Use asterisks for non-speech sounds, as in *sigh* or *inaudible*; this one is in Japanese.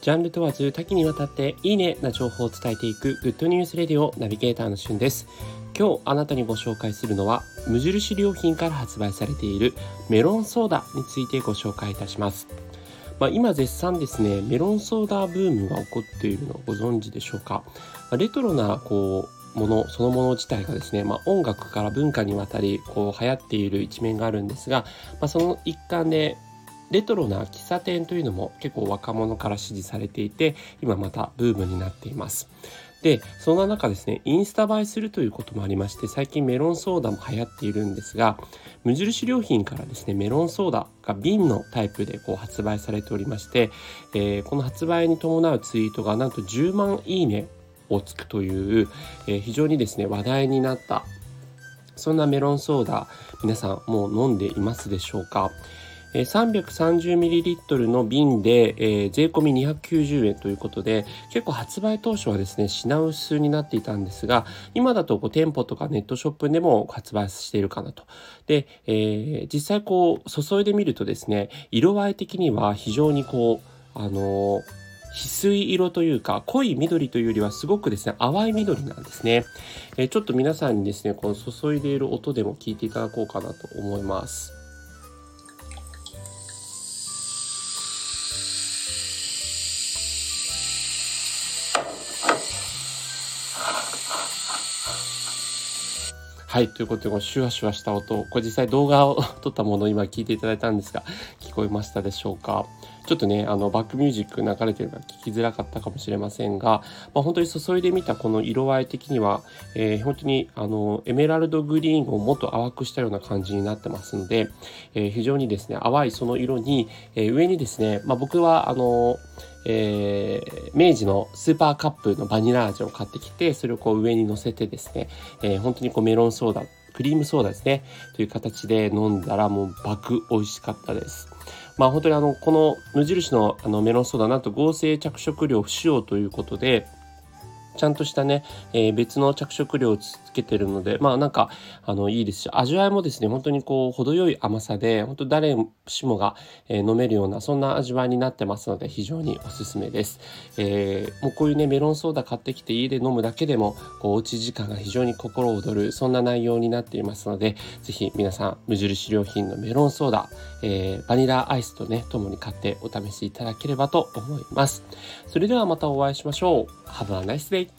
ジャンル問わず多岐にわたっていいねな情報を伝えていくグッドニュースレディオナビゲーターのしゅんです。今日あなたにご紹介するのは無印良品から発売されているメロンソーダについてご紹介いたします。まあ、今絶賛ですねメロンソーダブームが起こっているのをご存知でしょうか。レトロなこうものそのもの自体がですね、まあ、音楽から文化にわたりこう流行っている一面があるんですが、まあ、その一環でレトロな喫茶店というのも結構若者から支持されていて今またブームになっています。でそんな中ですねインスタ映えするということもありまして最近メロンソーダも流行っているんですが無印良品からですねメロンソーダが瓶のタイプでこう発売されておりまして、えー、この発売に伴うツイートがなんと10万いいねをつくという、えー、非常にですね話題になったそんなメロンソーダ皆さんもう飲んでいますでしょうか？330ml の瓶で、税込み290円ということで結構発売当初はですね品薄になっていたんですが今だとこう店舗とかネットショップでも発売しているかなと。で、えー、実際こう注いでみるとですね色合い的には非常にこうあのー翡翠色というか濃い緑というよりはすごくですね淡い緑なんですね、えー、ちょっと皆さんにですねこの注いでいる音でも聞いていただこうかなと思います。はい、ということで、このシュワシュワした音、これ実際動画を *laughs* 撮ったものを今聞いていただいたんですが、聞こえましたでしょうか？ちょっとね、あの、バックミュージック流れてるから聞きづらかったかもしれませんが、まあ、本当に注いでみたこの色合い的には、えー、本当に、あの、エメラルドグリーンをもっと淡くしたような感じになってますので、えー、非常にですね、淡いその色に、えー、上にですね、まあ、僕は、あの、えー、明治のスーパーカップのバニラ味を買ってきて、それをこう上に乗せてですね、えー、本当にこうメロンソーダ、クリームソーダですね、という形で飲んだらもう爆美味しかったです。まあ本当にあの、この無印のあのメロンソーダ、なんと合成着色料不使用ということで、ちゃんとしたね、えー、別の着色料をつけてるので、まあなんか、あの、いいですし、味わいもですね、本当にこう、程よい甘さで、本当誰しもが、えー、飲めるような、そんな味わいになってますので、非常におすすめです。えー、もうこういうね、メロンソーダ買ってきて家で飲むだけでも、こう、おうち時間が非常に心躍る、そんな内容になっていますので、ぜひ皆さん、無印良品のメロンソーダ、えー、バニラアイスとね、共に買ってお試しいただければと思います。それではまたお会いしましょう。Have a nice day!